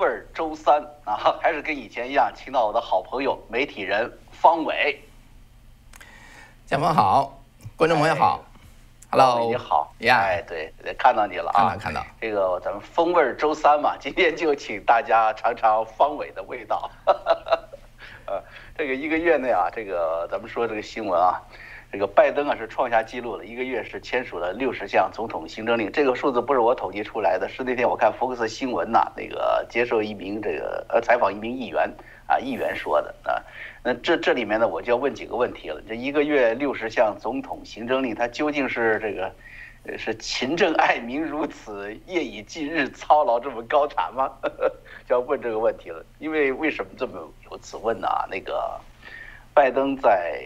味儿周三啊，还是跟以前一样，请到我的好朋友媒体人方伟。蒋峰好，观众朋友好，Hello，你好，呀，哎，对，看到你了啊，看到看到，这个咱们风味儿周三嘛，今天就请大家尝尝方伟的味道。呃，这个一个月内啊，这个咱们说这个新闻啊。这个拜登啊是创下纪录了，一个月是签署了六十项总统行政令。这个数字不是我统计出来的，是那天我看福克斯新闻呐，那个接受一名这个呃采访一名议员啊，议员说的啊。那这这里面呢，我就要问几个问题了。这一个月六十项总统行政令，它究竟是这个是勤政爱民如此，夜以继日操劳这么高产吗？就要问这个问题了。因为为什么这么有此问呢？那个拜登在。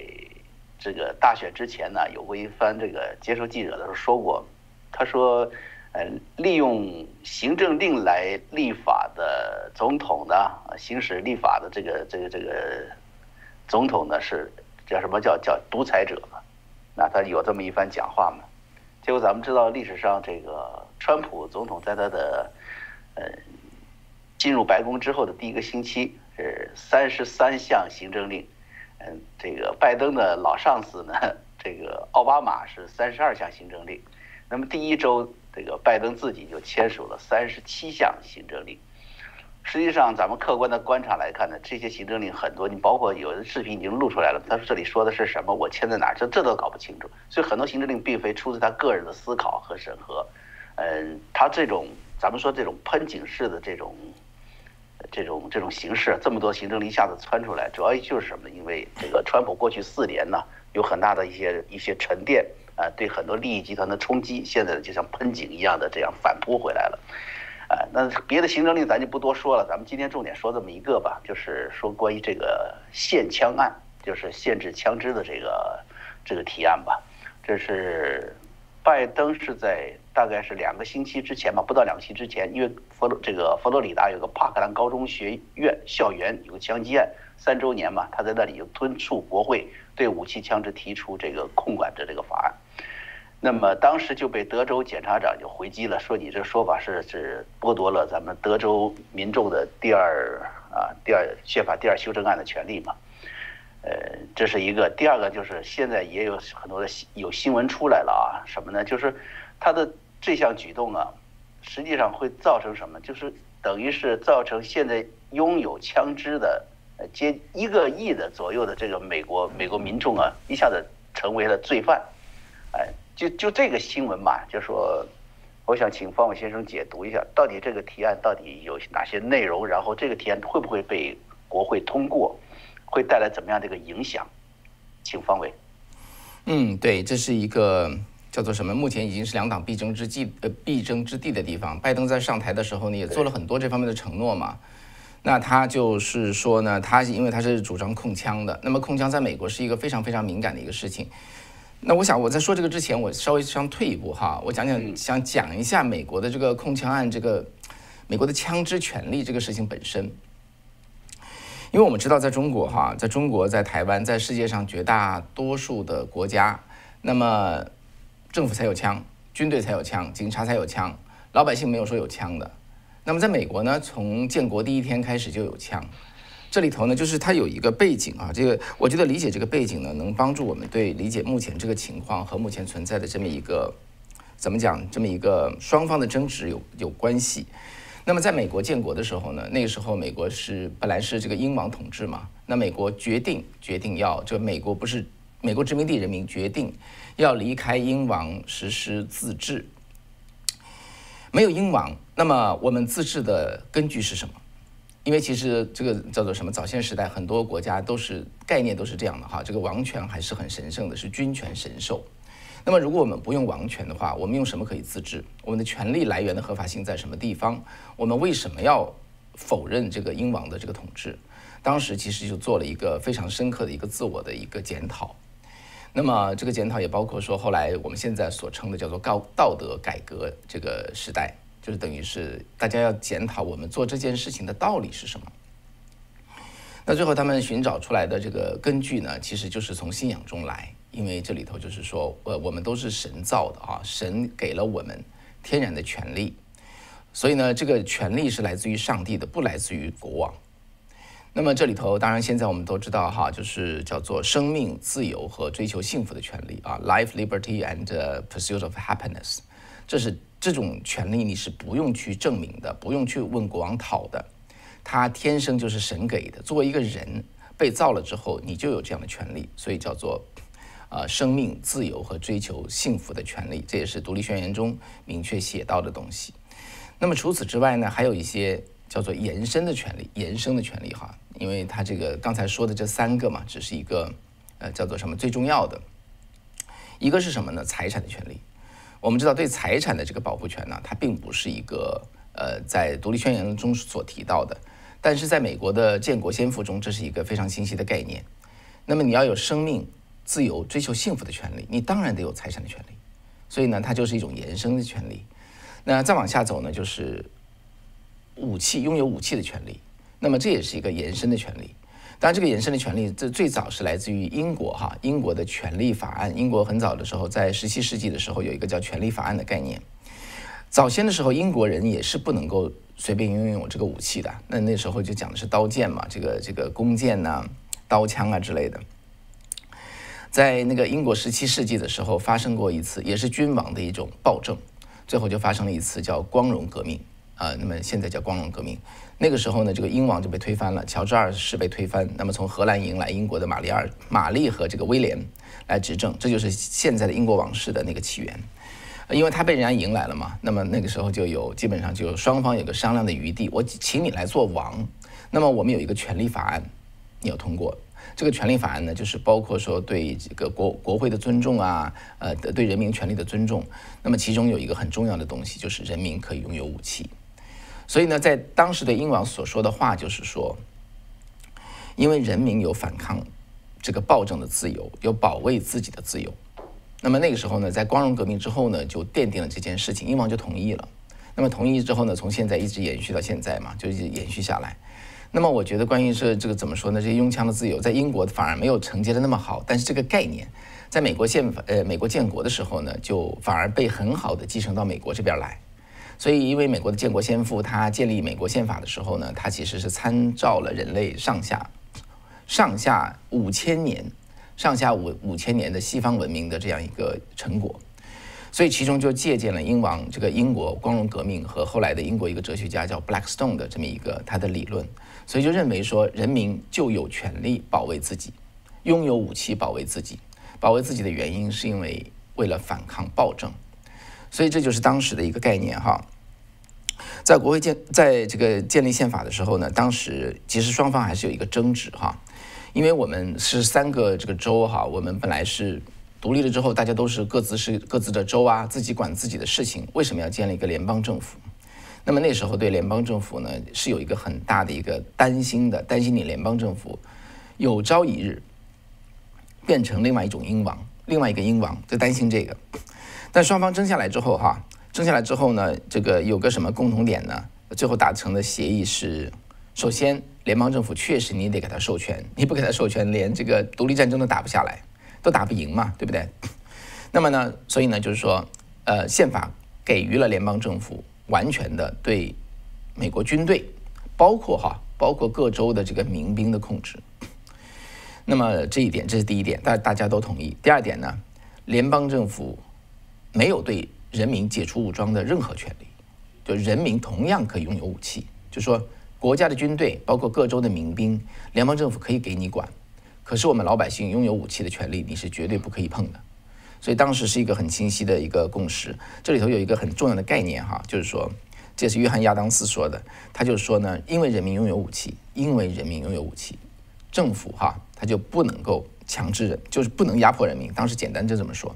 这个大选之前呢，有过一番这个接受记者的时候说过，他说，呃，利用行政令来立法的总统呢，行使立法的这个这个这个总统呢是叫什么叫叫独裁者嘛？那他有这么一番讲话嘛？结果咱们知道历史上这个川普总统在他的呃进入白宫之后的第一个星期是三十三项行政令。嗯，这个拜登的老上司呢，这个奥巴马是三十二项行政令，那么第一周，这个拜登自己就签署了三十七项行政令。实际上，咱们客观的观察来看呢，这些行政令很多，你包括有的视频已经录出来了，他说这里说的是什么，我签在哪，这这都搞不清楚。所以很多行政令并非出自他个人的思考和审核，嗯，他这种咱们说这种喷井式的这种。这种这种形式，这么多行政令一下子窜出来，主要就是什么呢？因为这个川普过去四年呢，有很大的一些一些沉淀，啊，对很多利益集团的冲击，现在就像喷井一样的这样反扑回来了，啊，那别的行政令咱就不多说了，咱们今天重点说这么一个吧，就是说关于这个限枪案，就是限制枪支的这个这个提案吧，这是。拜登是在大概是两个星期之前吧，不到两个星期之前，因为佛罗这个佛罗里达有个帕克兰高中学院校园有个枪击案三周年嘛，他在那里就敦促国会对武器枪支提出这个控管的这个法案。那么当时就被德州检察长就回击了，说你这说法是是剥夺了咱们德州民众的第二啊第二宪法第二修正案的权利嘛。呃，这是一个，第二个就是现在也有很多的有新闻出来了啊，什么呢？就是他的这项举动啊，实际上会造成什么？就是等于是造成现在拥有枪支的呃接一个亿的左右的这个美国美国民众啊，一下子成为了罪犯。哎，就就这个新闻嘛，就说我想请方伟先生解读一下，到底这个提案到底有哪些内容，然后这个提案会不会被国会通过？会带来怎么样的一个影响？请方伟。嗯，对，这是一个叫做什么？目前已经是两党必争之地，呃，必争之地的地方。拜登在上台的时候呢，也做了很多这方面的承诺嘛。那他就是说呢，他因为他是主张控枪的，那么控枪在美国是一个非常非常敏感的一个事情。那我想我在说这个之前，我稍微想退一步哈，我讲讲想讲一下美国的这个控枪案，这个美国的枪支权利这个事情本身。因为我们知道，在中国哈，在中国，在台湾，在世界上绝大多数的国家，那么政府才有枪，军队才有枪，警察才有枪，老百姓没有说有枪的。那么在美国呢，从建国第一天开始就有枪。这里头呢，就是它有一个背景啊，这个我觉得理解这个背景呢，能帮助我们对理解目前这个情况和目前存在的这么一个怎么讲，这么一个双方的争执有有关系。那么，在美国建国的时候呢，那个时候美国是本来是这个英王统治嘛。那美国决定决定要，就美国不是美国殖民地人民决定要离开英王，实施自治。没有英王，那么我们自治的根据是什么？因为其实这个叫做什么？早先时代很多国家都是概念都是这样的哈，这个王权还是很神圣的，是君权神授。那么，如果我们不用王权的话，我们用什么可以自治？我们的权利来源的合法性在什么地方？我们为什么要否认这个英王的这个统治？当时其实就做了一个非常深刻的一个自我的一个检讨。那么，这个检讨也包括说，后来我们现在所称的叫做道道德改革这个时代，就是等于是大家要检讨我们做这件事情的道理是什么。那最后他们寻找出来的这个根据呢，其实就是从信仰中来。因为这里头就是说，呃，我们都是神造的啊，神给了我们天然的权利，所以呢，这个权利是来自于上帝的，不来自于国王。那么这里头，当然现在我们都知道哈，就是叫做生命、自由和追求幸福的权利啊，life, liberty and pursuit of happiness。这是这种权利，你是不用去证明的，不用去问国王讨的，他天生就是神给的。作为一个人被造了之后，你就有这样的权利，所以叫做呃生命、自由和追求幸福的权利。这也是独立宣言中明确写到的东西。那么除此之外呢，还有一些叫做延伸的权利，延伸的权利哈。因为他这个刚才说的这三个嘛，只是一个，呃，叫做什么最重要的，一个是什么呢？财产的权利。我们知道对财产的这个保护权呢，它并不是一个呃在独立宣言中所提到的，但是在美国的建国先父中，这是一个非常清晰的概念。那么你要有生命、自由、追求幸福的权利，你当然得有财产的权利。所以呢，它就是一种延伸的权利。那再往下走呢，就是武器，拥有武器的权利。那么这也是一个延伸的权利，当然这个延伸的权利，这最早是来自于英国哈，英国的权利法案。英国很早的时候，在十七世纪的时候，有一个叫权利法案的概念。早先的时候，英国人也是不能够随便拥有这个武器的。那那时候就讲的是刀剑嘛，这个这个弓箭呐、刀枪啊之类的。在那个英国十七世纪的时候，发生过一次，也是君王的一种暴政，最后就发生了一次叫光荣革命啊。那么现在叫光荣革命。那个时候呢，这个英王就被推翻了，乔治二世被推翻。那么从荷兰迎来英国的玛丽二、玛丽和这个威廉来执政，这就是现在的英国王室的那个起源。因为他被人家迎来了嘛，那么那个时候就有基本上就双方有个商量的余地。我请你来做王，那么我们有一个权利法案，你要通过。这个权利法案呢，就是包括说对这个国国会的尊重啊，呃，对人民权利的尊重。那么其中有一个很重要的东西，就是人民可以拥有武器。所以呢，在当时的英王所说的话就是说，因为人民有反抗这个暴政的自由，有保卫自己的自由。那么那个时候呢，在光荣革命之后呢，就奠定了这件事情，英王就同意了。那么同意之后呢，从现在一直延续到现在嘛，就一直延续下来。那么我觉得，关于是这个怎么说呢？这些拥枪的自由，在英国反而没有承接的那么好，但是这个概念，在美国宪法呃美国建国的时候呢，就反而被很好的继承到美国这边来。所以，因为美国的建国先父他建立美国宪法的时候呢，他其实是参照了人类上下上下五千年、上下五五千年的西方文明的这样一个成果，所以其中就借鉴了英王这个英国光荣革命和后来的英国一个哲学家叫 Blackstone 的这么一个他的理论，所以就认为说人民就有权利保卫自己，拥有武器保卫自己，保卫自己的原因是因为为了反抗暴政。所以这就是当时的一个概念哈，在国会建在这个建立宪法的时候呢，当时其实双方还是有一个争执哈，因为我们是三个这个州哈，我们本来是独立了之后，大家都是各自是各自的州啊，自己管自己的事情，为什么要建立一个联邦政府？那么那时候对联邦政府呢是有一个很大的一个担心的，担心你联邦政府有朝一日变成另外一种英王，另外一个英王，就担心这个。但双方争下来之后，哈，争下来之后呢，这个有个什么共同点呢？最后达成的协议是：首先，联邦政府确实你得给他授权，你不给他授权，连这个独立战争都打不下来，都打不赢嘛，对不对？那么呢，所以呢，就是说，呃，宪法给予了联邦政府完全的对美国军队，包括哈，包括各州的这个民兵的控制。那么这一点，这是第一点，大大家都同意。第二点呢，联邦政府。没有对人民解除武装的任何权利，就人民同样可以拥有武器。就说国家的军队，包括各州的民兵，联邦政府可以给你管，可是我们老百姓拥有武器的权利，你是绝对不可以碰的。所以当时是一个很清晰的一个共识。这里头有一个很重要的概念哈，就是说，这是约翰亚当斯说的，他就是说呢，因为人民拥有武器，因为人民拥有武器，政府哈他就不能够强制人，就是不能压迫人民。当时简单就这么说。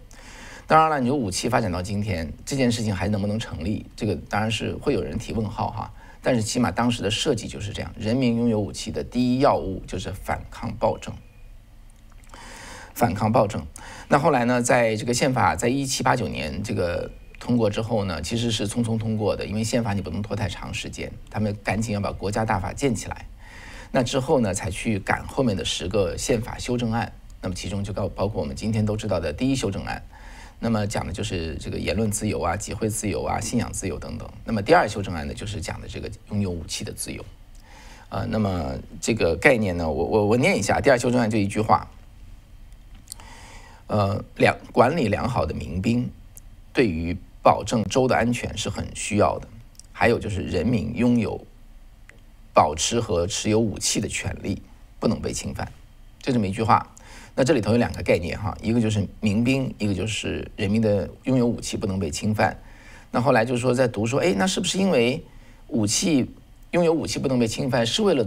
当然了，你说武器发展到今天这件事情还能不能成立？这个当然是会有人提问号哈。但是起码当时的设计就是这样：人民拥有武器的第一要务就是反抗暴政，反抗暴政。那后来呢，在这个宪法在一七八九年这个通过之后呢，其实是匆匆通过的，因为宪法你不能拖太长时间，他们赶紧要把国家大法建起来。那之后呢，才去赶后面的十个宪法修正案。那么其中就包包括我们今天都知道的第一修正案。那么讲的就是这个言论自由啊、集会自由啊、信仰自由等等。那么第二修正案呢，就是讲的这个拥有武器的自由。呃，那么这个概念呢，我我我念一下第二修正案这一句话。呃，良管理良好的民兵，对于保证州的安全是很需要的。还有就是人民拥有保持和持有武器的权利，不能被侵犯，就这么一句话。那这里头有两个概念哈，一个就是民兵，一个就是人民的拥有武器不能被侵犯。那后来就是说在读说，哎，那是不是因为武器拥有武器不能被侵犯，是为了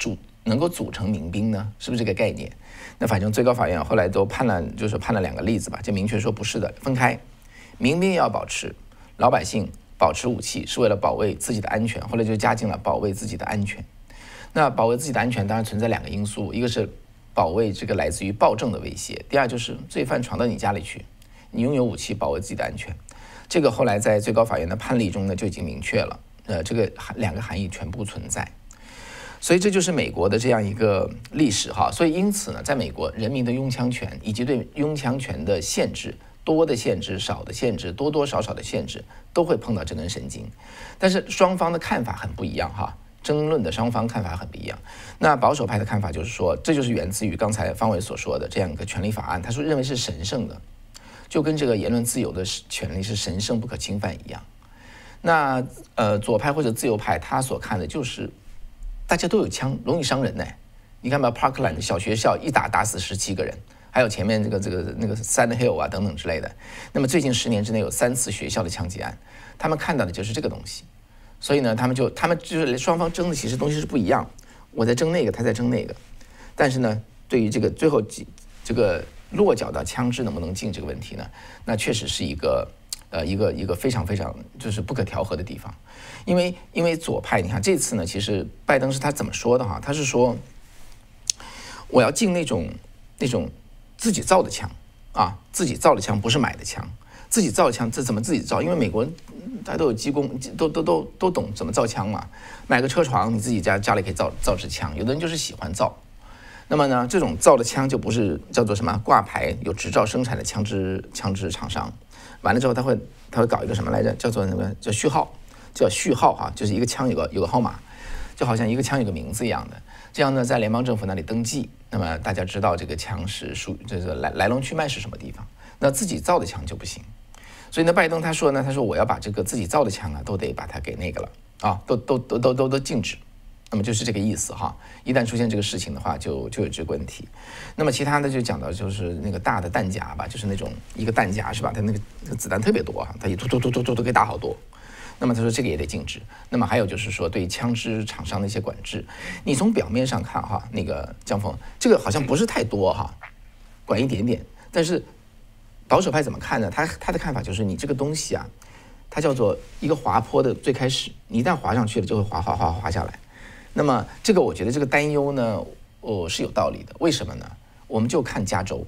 组能够组成民兵呢？是不是这个概念？那反正最高法院后来都判了，就是判了两个例子吧，就明确说不是的，分开，民兵要保持，老百姓保持武器是为了保卫自己的安全，后来就加进了保卫自己的安全。那保卫自己的安全当然存在两个因素，一个是保卫这个来自于暴政的威胁，第二就是罪犯闯到你家里去，你拥有武器保卫自己的安全。这个后来在最高法院的判例中呢就已经明确了，呃，这个两个含义全部存在。所以这就是美国的这样一个历史哈，所以因此呢，在美国人民的拥枪权以及对拥枪权的限制，多的限制、少的限制、多多少少的限制，都会碰到这根神经。但是双方的看法很不一样哈，争论的双方看法很不一样。那保守派的看法就是说，这就是源自于刚才方伟所说的这样一个权利法案，他说认为是神圣的，就跟这个言论自由的权利是神圣不可侵犯一样。那呃左派或者自由派他所看的就是。大家都有枪，容易伤人呢。你看吧，Parkland 小学校一打打死十七个人，还有前面这个这个那个 Sand Hill 啊等等之类的。那么最近十年之内有三次学校的枪击案，他们看到的就是这个东西。所以呢，他们就他们就是双方争的其实东西是不一样。我在争那个，他在争那个。但是呢，对于这个最后几这个落脚到枪支能不能进这个问题呢，那确实是一个。呃，一个一个非常非常就是不可调和的地方，因为因为左派，你看这次呢，其实拜登是他怎么说的哈？他是说我要进那种那种自己造的枪啊，自己造的枪不是买的枪，自己造的枪这怎么自己造？因为美国大家都有机工，都都都都懂怎么造枪嘛，买个车床，你自己家家里可以造造支枪。有的人就是喜欢造，那么呢，这种造的枪就不是叫做什么挂牌有执照生产的枪支枪支厂商。完了之后，他会他会搞一个什么来着？叫做那个叫序号，叫序号哈，就是一个枪有个有个号码，就好像一个枪有个名字一样的。这样呢，在联邦政府那里登记，那么大家知道这个枪是属这个来来龙去脉是什么地方。那自己造的枪就不行。所以呢，拜登他说呢，他说我要把这个自己造的枪啊，都得把它给那个了啊，都都都都都都禁止。那么就是这个意思哈，一旦出现这个事情的话，就就有这个问题。那么其他的就讲到就是那个大的弹夹吧，就是那种一个弹夹是吧？它那个子弹特别多哈，它一突突突突突都可以打好多。那么他说这个也得禁止。那么还有就是说对枪支厂商的一些管制，你从表面上看哈，那个江峰这个好像不是太多哈，管一点点。但是保守派怎么看呢？他他的看法就是你这个东西啊，它叫做一个滑坡的最开始，你一旦滑上去了，就会滑滑滑滑下来。那么这个我觉得这个担忧呢，哦是有道理的。为什么呢？我们就看加州，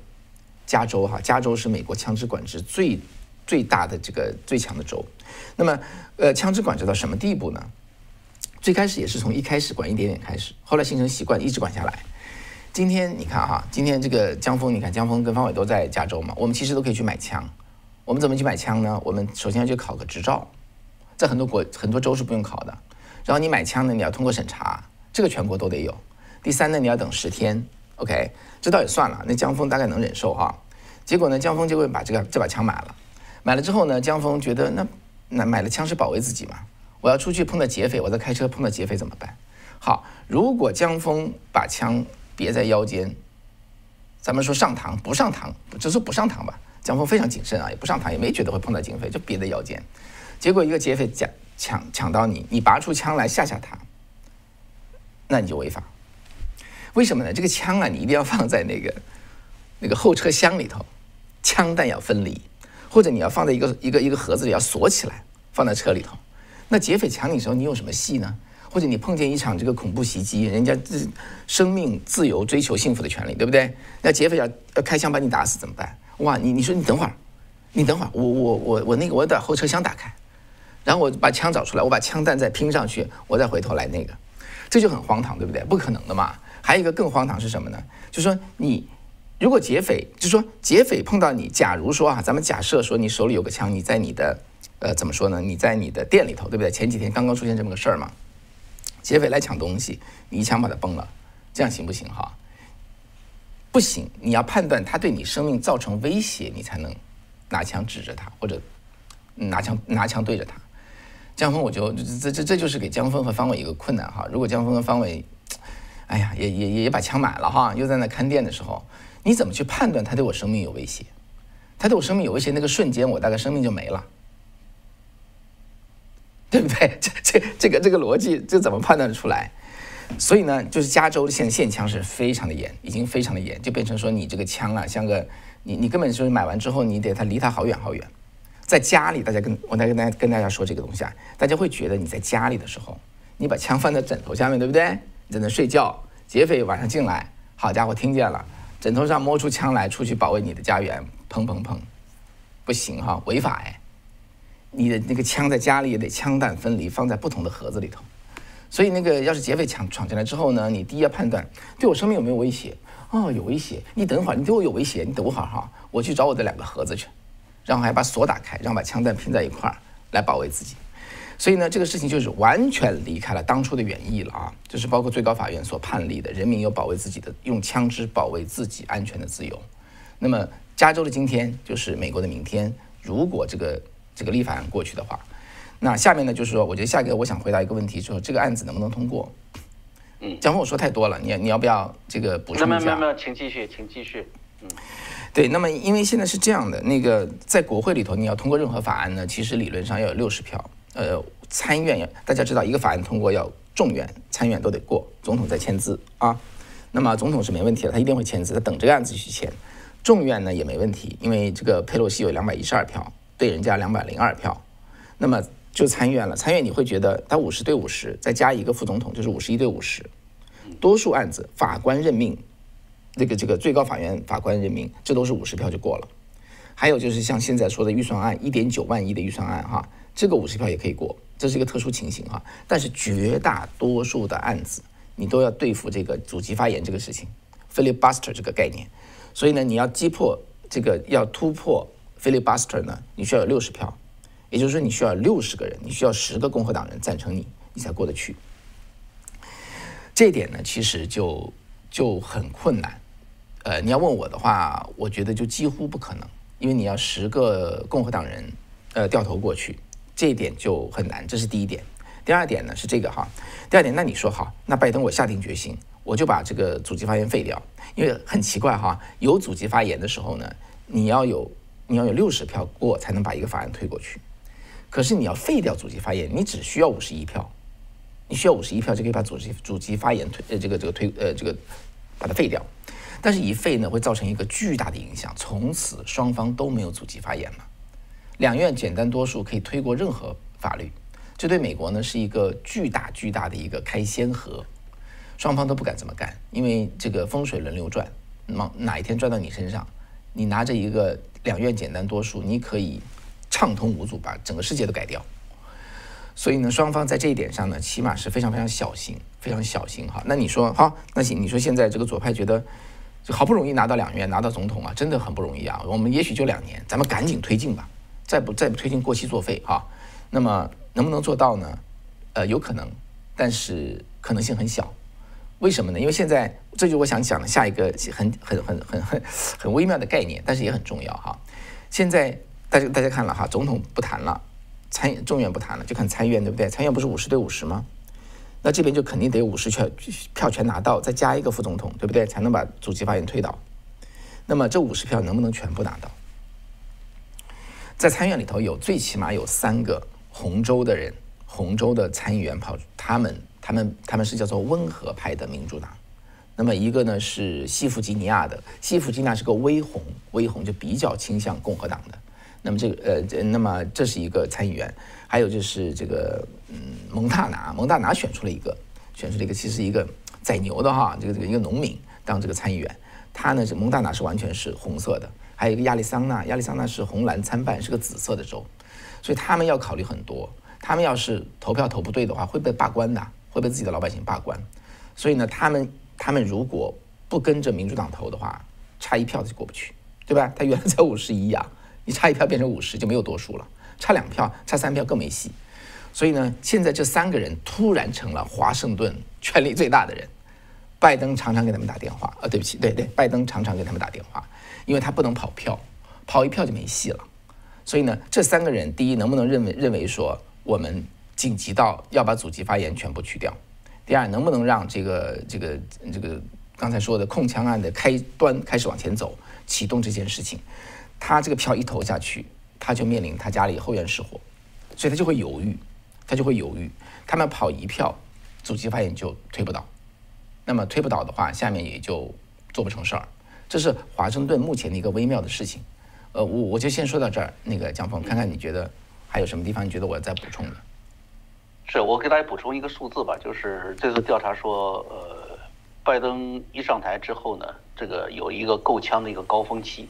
加州哈，加州是美国枪支管制最最大的这个最强的州。那么呃，枪支管制到什么地步呢？最开始也是从一开始管一点点开始，后来形成习惯，一直管下来。今天你看哈，今天这个江峰，你看江峰跟方伟都在加州嘛，我们其实都可以去买枪。我们怎么去买枪呢？我们首先要去考个执照，在很多国很多州是不用考的。然后你买枪呢，你要通过审查，这个全国都得有。第三呢，你要等十天，OK，这倒也算了，那江峰大概能忍受哈。结果呢，江峰就会把这个这把枪买了，买了之后呢，江峰觉得那那买了枪是保卫自己嘛，我要出去碰到劫匪，我在开车碰到劫匪怎么办？好，如果江峰把枪别在腰间，咱们说上膛不上膛，就说不上膛吧。江峰非常谨慎啊，也不上膛，也没觉得会碰到警匪，就别在腰间。结果一个劫匪抢。抢抢到你，你拔出枪来吓吓他，那你就违法。为什么呢？这个枪啊，你一定要放在那个那个后车厢里头，枪弹要分离，或者你要放在一个一个一个盒子里，要锁起来，放在车里头。那劫匪抢你的时候，你有什么戏呢？或者你碰见一场这个恐怖袭击，人家自生命、自由、追求幸福的权利，对不对？那劫匪要要开枪把你打死怎么办？哇，你你说你等会儿，你等会儿，我我我我那个我把后车厢打开。然后我把枪找出来，我把枪弹再拼上去，我再回头来那个，这就很荒唐，对不对？不可能的嘛。还有一个更荒唐是什么呢？就是说你如果劫匪，就说劫匪碰到你，假如说啊，咱们假设说你手里有个枪，你在你的，呃，怎么说呢？你在你的店里头，对不对？前几天刚刚出现这么个事儿嘛，劫匪来抢东西，你一枪把他崩了，这样行不行哈？不行，你要判断他对你生命造成威胁，你才能拿枪指着他，或者拿枪拿枪对着他。江峰，我就这这这就是给江峰和方伟一个困难哈。如果江峰和方伟，哎呀，也也也把枪买了哈，又在那看店的时候。你怎么去判断他对我生命有威胁？他对我生命有威胁那个瞬间，我大概生命就没了，对不对？这这这个这个逻辑，这怎么判断的出来？所以呢，就是加州的现限枪是非常的严，已经非常的严，就变成说你这个枪啊，像个你你根本就是买完之后，你得它离它好远好远。在家里，大家跟我来跟大家跟大家说这个东西啊，大家会觉得你在家里的时候，你把枪放在枕头下面，对不对？你在那睡觉，劫匪晚上进来，好家伙，听见了。枕头上摸出枪来，出去保卫你的家园，砰砰砰，不行哈，违法哎！你的那个枪在家里也得枪弹分离，放在不同的盒子里头。所以那个要是劫匪抢闯进来之后呢，你第一要判断对我生命有没有威胁？哦，有威胁，你等会儿，你对我有威胁，你等会儿哈，我去找我的两个盒子去，然后还把锁打开，然后把枪弹拼在一块儿来保卫自己。所以呢，这个事情就是完全离开了当初的原意了啊！就是包括最高法院所判例的，人民有保卫自己的用枪支保卫自己安全的自由。那么，加州的今天就是美国的明天。如果这个这个立法案过去的话，那下面呢，就是说，我觉得下一个我想回答一个问题，就是这个案子能不能通过？嗯，江峰，我说太多了，你你要不要这个补充一下？没有没有，请继续，请继续。嗯，对，那么因为现在是这样的，那个在国会里头，你要通过任何法案呢，其实理论上要有六十票。呃，参院要大家知道，一个法案通过要众院、参院都得过，总统再签字啊。那么总统是没问题的，他一定会签字，他等这个案子去签。众院呢也没问题，因为这个佩洛西有两百一十二票，对人家两百零二票，那么就参院了。参院你会觉得他五十对五十，再加一个副总统就是五十一对五十，多数案子法官任命，这个这个最高法院法官任命，这都是五十票就过了。还有就是像现在说的预算案，一点九万亿的预算案哈。这个五十票也可以过，这是一个特殊情形哈。但是绝大多数的案子，你都要对付这个阻击发言这个事情，filibuster 这个概念。所以呢，你要击破这个，要突破 filibuster 呢，你需要有六十票，也就是说你需要六十个人，你需要十个共和党人赞成你，你才过得去。这一点呢，其实就就很困难。呃，你要问我的话，我觉得就几乎不可能，因为你要十个共和党人呃掉头过去。这一点就很难，这是第一点。第二点呢是这个哈，第二点，那你说好，那拜登我下定决心，我就把这个阻击发言废掉，因为很奇怪哈，有阻击发言的时候呢，你要有你要有六十票过才能把一个法案推过去，可是你要废掉阻击发言，你只需要五十一票，你需要五十一票就可以把阻击阻击发言推呃这个这个推呃这个把它废掉，但是一废呢会造成一个巨大的影响，从此双方都没有阻击发言了。两院简单多数可以推过任何法律，这对美国呢是一个巨大巨大的一个开先河，双方都不敢这么干，因为这个风水轮流转，哪哪一天转到你身上，你拿着一个两院简单多数，你可以畅通无阻把整个世界都改掉。所以呢，双方在这一点上呢，起码是非常非常小心，非常小心哈。那你说哈，那行，你说现在这个左派觉得，就好不容易拿到两院，拿到总统啊，真的很不容易啊。我们也许就两年，咱们赶紧推进吧。再不再不推进过期作废哈，那么能不能做到呢？呃，有可能，但是可能性很小。为什么呢？因为现在这就我想讲的下一个很很很很很很微妙的概念，但是也很重要哈。现在大家大家看了哈，总统不谈了，参众院不谈了，就看参院对不对？参院不是五十对五十吗？那这边就肯定得五十票票全拿到，再加一个副总统对不对？才能把主席发言推倒。那么这五十票能不能全部拿到？在参院里头有最起码有三个红州的人，红州的参议员跑，他们他们他们是叫做温和派的民主党。那么一个呢是西弗吉尼亚的，西弗吉尼亚是个微红，微红就比较倾向共和党的。那么这个呃，那么这是一个参议员，还有就是这个嗯蒙大拿，蒙大拿选出了一个，选出了一个其实一个宰牛的哈，这个这个一个农民当这个参议员，他呢是蒙大拿是完全是红色的。还有一个亚利桑那，亚利桑那是红蓝参半，是个紫色的州，所以他们要考虑很多。他们要是投票投不对的话，会被罢官的，会被自己的老百姓罢官。所以呢，他们他们如果不跟着民主党投的话，差一票就过不去，对吧？他原来才五十一呀，你差一票变成五十就没有多数了，差两票、差三票更没戏。所以呢，现在这三个人突然成了华盛顿权力最大的人。拜登常常给他们打电话，呃，对不起，对对，拜登常常给他们打电话，因为他不能跑票，跑一票就没戏了。所以呢，这三个人，第一，能不能认为认为说我们紧急到要把祖籍发言全部去掉？第二，能不能让这个这个这个刚才说的控枪案的开端开始往前走，启动这件事情？他这个票一投下去，他就面临他家里后院失火，所以他就会犹豫，他就会犹豫。他们跑一票，祖籍发言就推不倒。那么推不倒的话，下面也就做不成事儿。这是华盛顿目前的一个微妙的事情。呃，我我就先说到这儿。那个江峰，看看你觉得还有什么地方你觉得我要再补充的？是我给大家补充一个数字吧，就是这次调查说，呃，拜登一上台之后呢，这个有一个购枪的一个高峰期，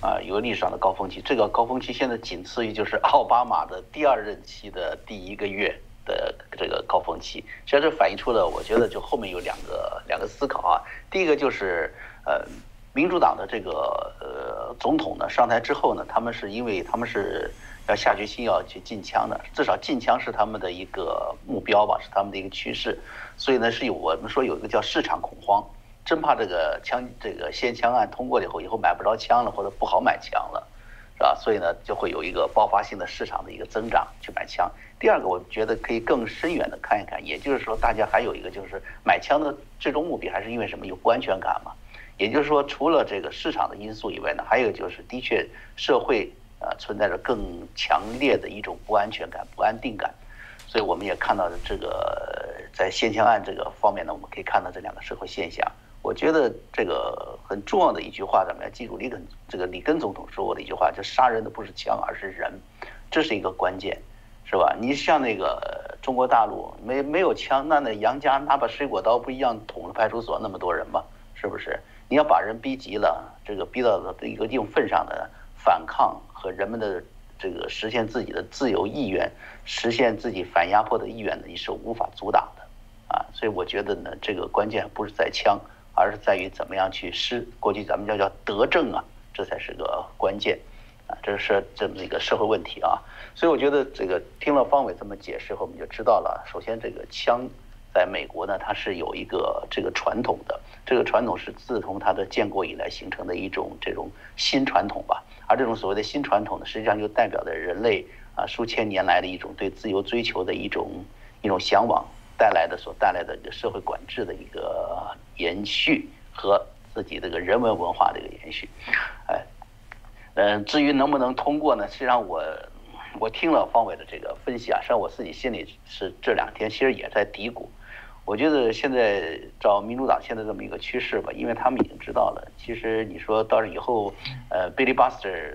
啊，有历史上的高峰期。这个高峰期现在仅次于就是奥巴马的第二任期的第一个月。的这个高峰期，实际上这反映出了，我觉得就后面有两个两个思考啊。第一个就是，呃，民主党的这个呃总统呢上台之后呢，他们是因为他们是要下决心要去禁枪的，至少禁枪是他们的一个目标吧，是他们的一个趋势。所以呢，是有我们说有一个叫市场恐慌，真怕这个枪这个限枪案通过了以后，以后买不着枪了，或者不好买枪了。是吧，所以呢，就会有一个爆发性的市场的一个增长去买枪。第二个，我觉得可以更深远的看一看，也就是说，大家还有一个就是买枪的最终目的还是因为什么？有不安全感嘛。也就是说，除了这个市场的因素以外呢，还有就是的确社会呃存在着更强烈的一种不安全感、不安定感。所以我们也看到了这个在限枪案这个方面呢，我们可以看到这两个社会现象。我觉得这个很重要的一句话，咱们要记住。里根这个里根总统说过的一句话，就杀人的不是枪，而是人，这是一个关键，是吧？你像那个中国大陆没没有枪，那那杨家拿把水果刀不一样捅了派出所那么多人吗？是不是？你要把人逼急了，这个逼到一个一定份上的反抗和人们的这个实现自己的自由意愿，实现自己反压迫的意愿呢，你是无法阻挡的啊。所以我觉得呢，这个关键不是在枪。而是在于怎么样去施，过去咱们叫叫德政啊，这才是个关键，啊，这是这么一个社会问题啊。所以我觉得这个听了方伟这么解释后，我们就知道了。首先，这个枪在美国呢，它是有一个这个传统的，这个传统是自从它的建国以来形成的一种这种新传统吧。而这种所谓的新传统呢，实际上就代表着人类啊数千年来的一种对自由追求的一种一种向往。带来的所带来的社会管制的一个延续和自己这个人文文化的一个延续，哎，嗯，至于能不能通过呢？实际上我我听了方伟的这个分析啊，实际上我自己心里是这两天其实也在嘀咕。我觉得现在照民主党现在这么一个趋势吧，因为他们已经知道了，其实你说到以后，呃，Billy Buster。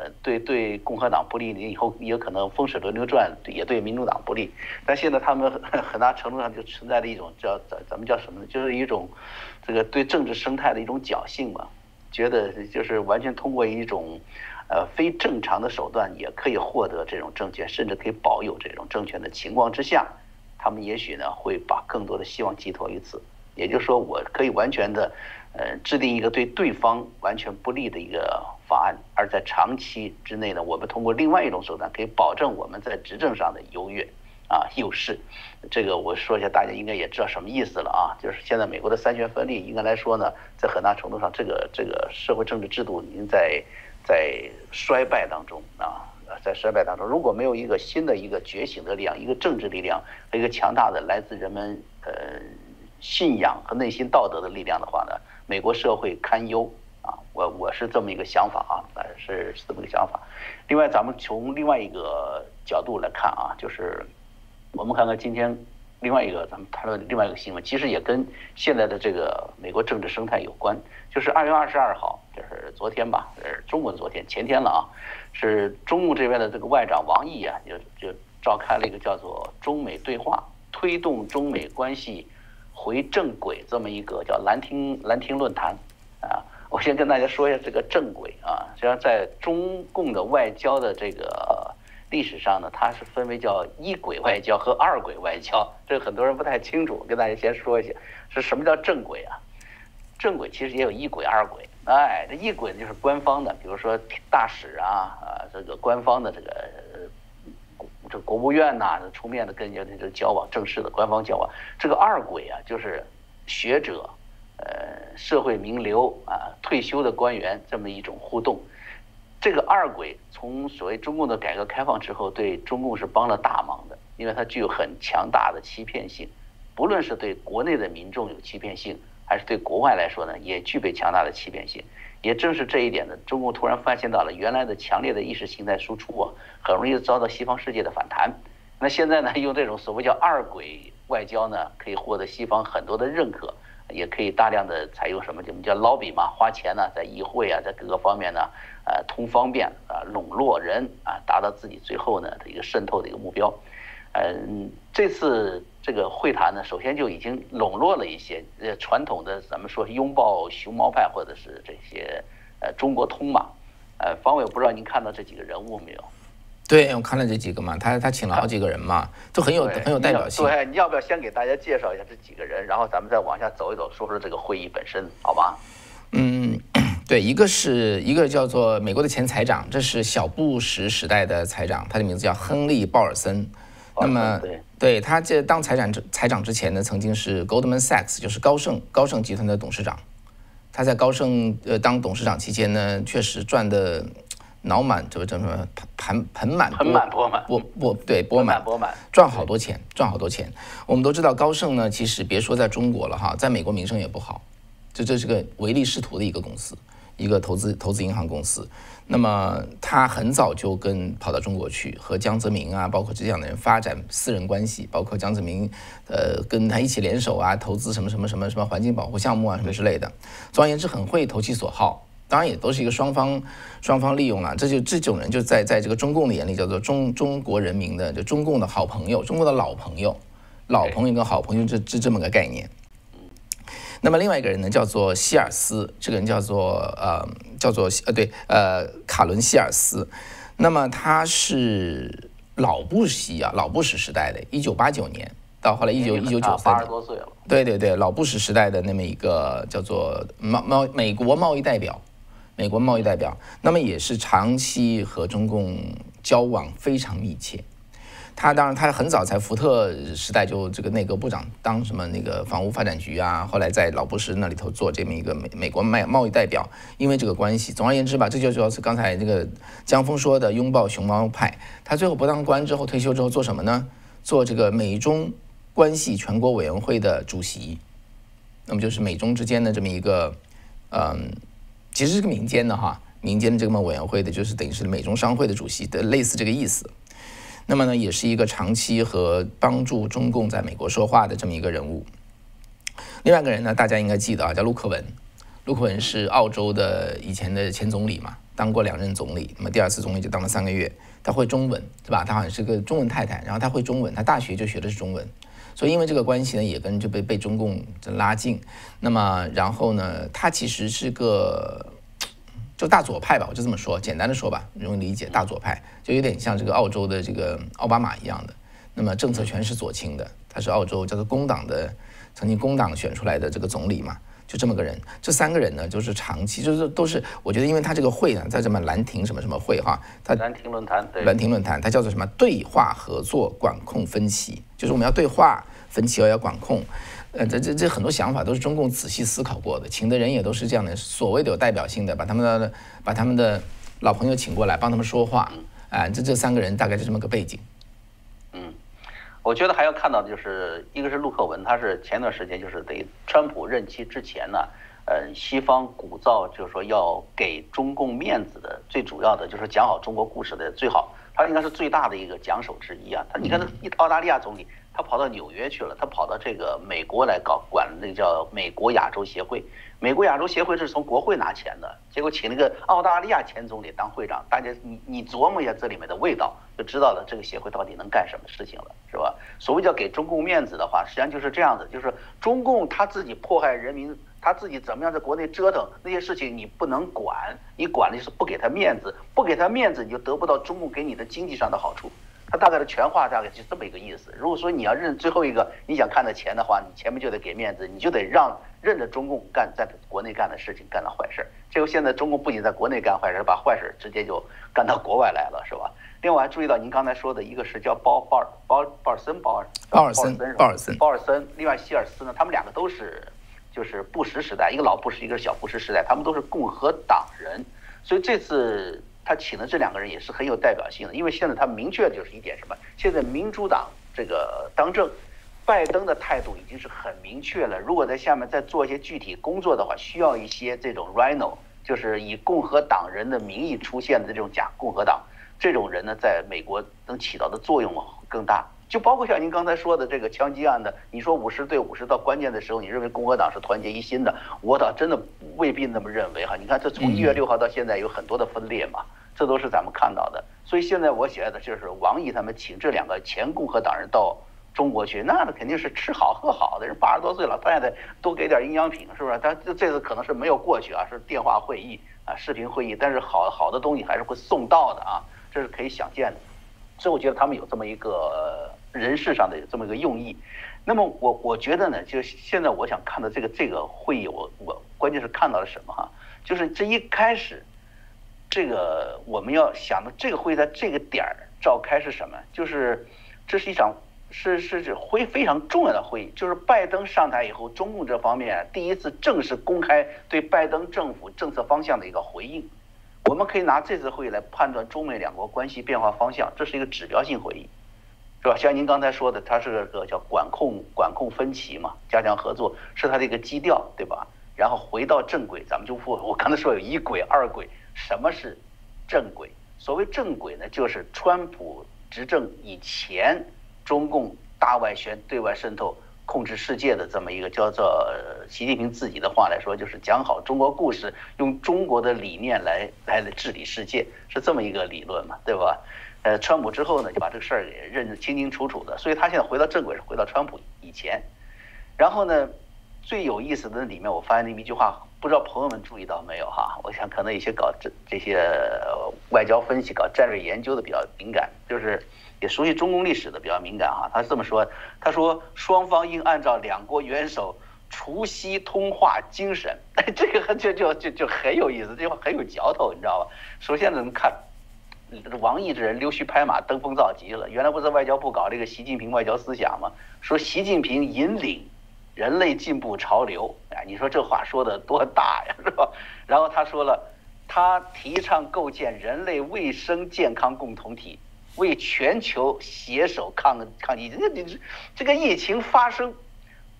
呃，对对，共和党不利，你以后也可能风水轮流转，也对民主党不利。但现在他们很大程度上就存在的一种叫咱咱们叫什么呢？就是一种这个对政治生态的一种侥幸嘛，觉得就是完全通过一种呃非正常的手段也可以获得这种政权，甚至可以保有这种政权的情况之下，他们也许呢会把更多的希望寄托于此。也就是说，我可以完全的呃制定一个对对方完全不利的一个。法案，而在长期之内呢，我们通过另外一种手段，可以保证我们在执政上的优越啊优势。这个我说一下，大家应该也知道什么意思了啊。就是现在美国的三权分立，应该来说呢，在很大程度上，这个这个社会政治制度已经在在衰败当中啊，在衰败当中。如果没有一个新的一个觉醒的力量，一个政治力量和一个强大的来自人们呃信仰和内心道德的力量的话呢，美国社会堪忧啊。我我是这么一个想法啊，呃，是是这么个想法。另外，咱们从另外一个角度来看啊，就是我们看看今天另外一个咱们谈论另外一个新闻，其实也跟现在的这个美国政治生态有关。就是二月二十二号，就是昨天吧，呃，中国昨天，前天了啊，是中共这边的这个外长王毅啊，就就召开了一个叫做中美对话，推动中美关系回正轨这么一个叫兰亭兰亭论坛啊。我先跟大家说一下这个正轨啊，实际上在中共的外交的这个历史上呢，它是分为叫一轨外交和二轨外交，这个很多人不太清楚，跟大家先说一下，是什么叫正轨啊？正轨其实也有一轨、二轨哎，这一滚就是官方的，比如说大使啊，啊，这个官方的这个这国务院呐，出面的跟这个交往，正式的官方交往。这个二轨啊，就是学者、呃，社会名流啊，退休的官员这么一种互动。这个二轨从所谓中共的改革开放之后，对中共是帮了大忙的，因为它具有很强大的欺骗性，不论是对国内的民众有欺骗性。还是对国外来说呢，也具备强大的欺骗性。也正是这一点呢，中共突然发现到了原来的强烈的意识形态输出啊，很容易遭到西方世界的反弹。那现在呢，用这种所谓叫二轨外交呢，可以获得西方很多的认可，也可以大量的采用什么我们叫 lobby 嘛，花钱呢，在议会啊，在各个方面呢，呃，通方便啊，笼络人啊，达到自己最后呢的一个渗透的一个目标。嗯，这次。这个会谈呢，首先就已经笼络了一些呃传统的咱们说拥抱熊猫派或者是这些呃中国通嘛，呃方伟不知道您看到这几个人物没有？对，我看了这几个嘛，他他请了好几个人嘛，都很有很有代表性。对，你要不要先给大家介绍一下这几个人，然后咱们再往下走一走，说说这个会议本身，好吧？嗯，对，一个是一个叫做美国的前财长，这是小布什时代的财长，他的名字叫亨利鲍尔森。那么，对他这当财长之财长之前呢，曾经是 Goldman Sachs，就是高盛高盛集团的董事长。他在高盛呃当董事长期间呢，确实赚的脑满，这个叫什么盆盆满盆满钵满钵钵对钵满钵满赚好多钱赚好多钱。我们都知道高盛呢，其实别说在中国了哈，在美国名声也不好，这这是个唯利是图的一个公司，一个投资投资银行公司。那么他很早就跟跑到中国去，和江泽民啊，包括这样的人发展私人关系，包括江泽民，呃，跟他一起联手啊，投资什么什么什么什么环境保护项目啊，什么之类的。总而言之，很会投其所好。当然也都是一个双方双方利用了。这就这种人就在在这个中共的眼里叫做中中国人民的就中共的好朋友，中国的老朋友，老朋友跟好朋友这这这么个概念。那么另外一个人呢，叫做希尔斯，这个人叫做呃，叫做呃对呃卡伦希尔斯。那么他是老布什啊，老布什时代的，一九八九年到后来一九一九九三年，八十多岁了。对对对，老布什时代的那么一个叫做贸贸美国贸易代表，美国贸易代表，那么也是长期和中共交往非常密切。他当然，他很早在福特时代就这个内阁部长当什么那个房屋发展局啊，后来在老布什那里头做这么一个美美国卖贸易代表，因为这个关系。总而言之吧，这就主要是刚才那个江峰说的拥抱熊猫派。他最后不当官之后退休之后做什么呢？做这个美中关系全国委员会的主席，那么就是美中之间的这么一个，嗯，其实是个民间的哈，民间的这么委员会的，就是等于是美中商会的主席的类似这个意思。那么呢，也是一个长期和帮助中共在美国说话的这么一个人物。另外一个人呢，大家应该记得啊，叫陆克文。陆克文是澳洲的以前的前总理嘛，当过两任总理。那么第二次总理就当了三个月。他会中文，是吧？他好像是个中文太太，然后他会中文，他大学就学的是中文。所以因为这个关系呢，也跟就被被中共拉近。那么然后呢，他其实是个。就大左派吧，我就这么说，简单的说吧，容易理解。大左派就有点像这个澳洲的这个奥巴马一样的，那么政策全是左倾的。他是澳洲叫做工党的，曾经工党选出来的这个总理嘛，就这么个人。这三个人呢，就是长期就是都是，我觉得因为他这个会呢，在什么兰亭什么什么会哈，他兰亭论坛，兰亭论坛，它叫做什么对话合作管控分歧，就是我们要对话分歧要要管控。呃，这这这很多想法都是中共仔细思考过的，请的人也都是这样的，所谓的有代表性的，把他们的把他们的老朋友请过来帮他们说话，啊，这这三个人大概就这么个背景。嗯，我觉得还要看到的就是一个是陆克文，他是前段时间就是等于川普任期之前呢，呃，西方鼓噪就是说要给中共面子的，最主要的就是讲好中国故事的最好，他应该是最大的一个讲手之一啊。他你看，他澳大利亚总理。他跑到纽约去了，他跑到这个美国来搞管那个叫美国亚洲协会。美国亚洲协会是从国会拿钱的，结果请那个澳大利亚前总理当会长。大家你你琢磨一下这里面的味道，就知道了这个协会到底能干什么事情了，是吧？所谓叫给中共面子的话，实际上就是这样子，就是中共他自己迫害人民，他自己怎么样在国内折腾那些事情你不能管，你管的是不给他面子，不给他面子你就得不到中共给你的经济上的好处。他大概的全话大概就这么一个意思。如果说你要认最后一个你想看到钱的话，你前面就得给面子，你就得让认着中共干在国内干的事情，干了坏事。这个现在中共不仅在国内干坏事，把坏事直接就干到国外来了，是吧？另外还注意到您刚才说的一个是叫鲍鲍尔鲍鲍尔森鲍尔鲍尔森鲍尔森鲍尔森，另外希尔斯呢，他们两个都是就是布什时代，一个老布什，一个小布什时代，他们都是共和党人，所以这次他请的这两个人也是很有代表性的，因为现在他明确的就是一点什么，现在民主党这个当政，拜登的态度已经是很明确了，如果在下面再做一些具体工作的话，需要一些这种 rhino，就是以共和党人的名义出现的这种假共和党。这种人呢，在美国能起到的作用更大，就包括像您刚才说的这个枪击案的，你说五十对五十到关键的时候，你认为共和党是团结一心的，我倒真的未必那么认为哈。你看，这从一月六号到现在有很多的分裂嘛，这都是咱们看到的。所以现在我觉得就是王毅他们请这两个前共和党人到中国去，那肯定是吃好喝好的，人八十多岁了，太太多给点营养品，是不是？但这这次可能是没有过去啊，是电话会议啊，视频会议，但是好好的东西还是会送到的啊。这是可以想见的，所以我觉得他们有这么一个人事上的这么一个用意。那么我我觉得呢，就现在我想看到这个这个会议，我我关键是看到了什么哈？就是这一开始，这个我们要想的这个会在这个点儿召开是什么？就是这是一场是是是会非常重要的会议，就是拜登上台以后，中共这方面第一次正式公开对拜登政府政策方向的一个回应。我们可以拿这次会议来判断中美两国关系变化方向，这是一个指标性会议，是吧？像您刚才说的，它是个叫管控管控分歧嘛，加强合作是它的一个基调，对吧？然后回到正轨，咱们就不，我刚才说有一轨二轨，什么是正轨？所谓正轨呢，就是川普执政以前，中共大外宣、对外渗透。控制世界的这么一个叫做习近平自己的话来说，就是讲好中国故事，用中国的理念来来治理世界，是这么一个理论嘛，对吧？呃，川普之后呢，就把这个事儿给认得清清楚楚的，所以他现在回到正轨是回到川普以前。然后呢，最有意思的里面，我发现那么一句话，不知道朋友们注意到没有哈？我想可能有些搞这这些外交分析、搞战略研究的比较敏感，就是。也熟悉中共历史的比较敏感哈，他是这么说，他说双方应按照两国元首除夕通话精神，哎，这个就就就就很有意思，这句话很有嚼头，你知道吧？首先能看，王毅这人溜须拍马，登峰造极了。原来不是外交部搞这个习近平外交思想吗？说习近平引领人类进步潮流，哎，你说这话说的多大呀，是吧？然后他说了，他提倡构建人类卫生健康共同体。为全球携手抗抗疫，这这这个疫情发生，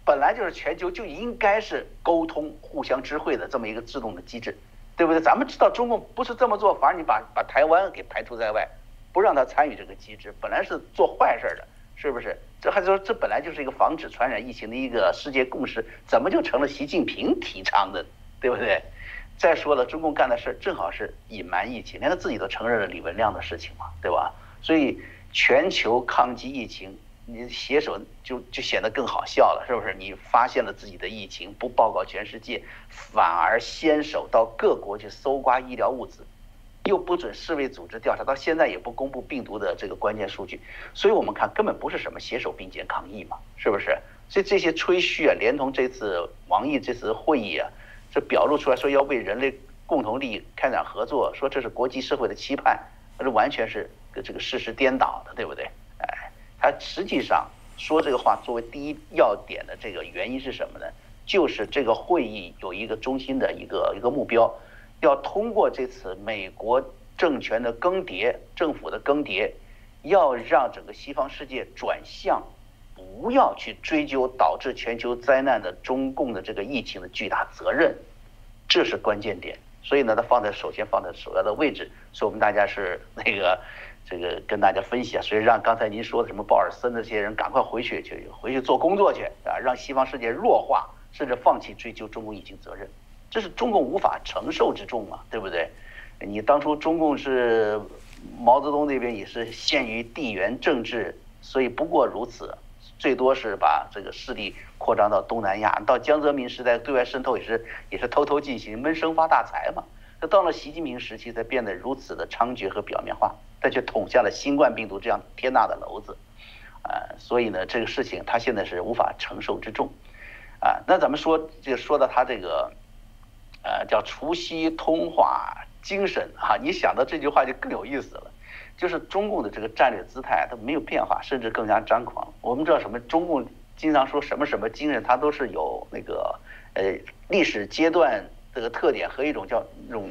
本来就是全球就应该是沟通、互相知会的这么一个自动的机制，对不对？咱们知道中共不是这么做，反而你把把台湾给排除在外，不让他参与这个机制，本来是做坏事的，是不是？这还说这本来就是一个防止传染疫情的一个世界共识，怎么就成了习近平提倡的，对不对？再说了，中共干的事正好是隐瞒疫情，连他自己都承认了李文亮的事情嘛，对吧？所以全球抗击疫情，你携手就就显得更好笑了，是不是？你发现了自己的疫情，不报告全世界，反而先手到各国去搜刮医疗物资，又不准世卫组织调查，到现在也不公布病毒的这个关键数据。所以我们看根本不是什么携手并肩抗疫嘛，是不是？所以这些吹嘘啊，连同这次王毅这次会议啊，这表露出来说要为人类共同利益开展合作，说这是国际社会的期盼，那这完全是。这个事实颠倒的，对不对？他实际上说这个话作为第一要点的这个原因是什么呢？就是这个会议有一个中心的一个一个目标，要通过这次美国政权的更迭、政府的更迭，要让整个西方世界转向，不要去追究导致全球灾难的中共的这个疫情的巨大责任，这是关键点。所以呢，它放在首先放在首要的位置，所以我们大家是那个。这个跟大家分析啊，所以让刚才您说的什么鲍尔森这些人赶快回去去回去做工作去啊，让西方世界弱化，甚至放弃追究中共疫情责任，这是中共无法承受之重啊，对不对？你当初中共是毛泽东那边也是限于地缘政治，所以不过如此，最多是把这个势力扩张到东南亚。到江泽民时代，对外渗透也是也是偷偷进行，闷声发大财嘛。那到了习近平时期，才变得如此的猖獗和表面化。他却捅下了新冠病毒这样天大的篓子，呃，所以呢，这个事情他现在是无法承受之重，啊，那咱们说就说到他这个，呃，叫除夕通话精神啊，你想到这句话就更有意思了，就是中共的这个战略姿态它没有变化，甚至更加张狂。我们知道什么？中共经常说什么什么精神，它都是有那个呃历史阶段这个特点和一种叫那种，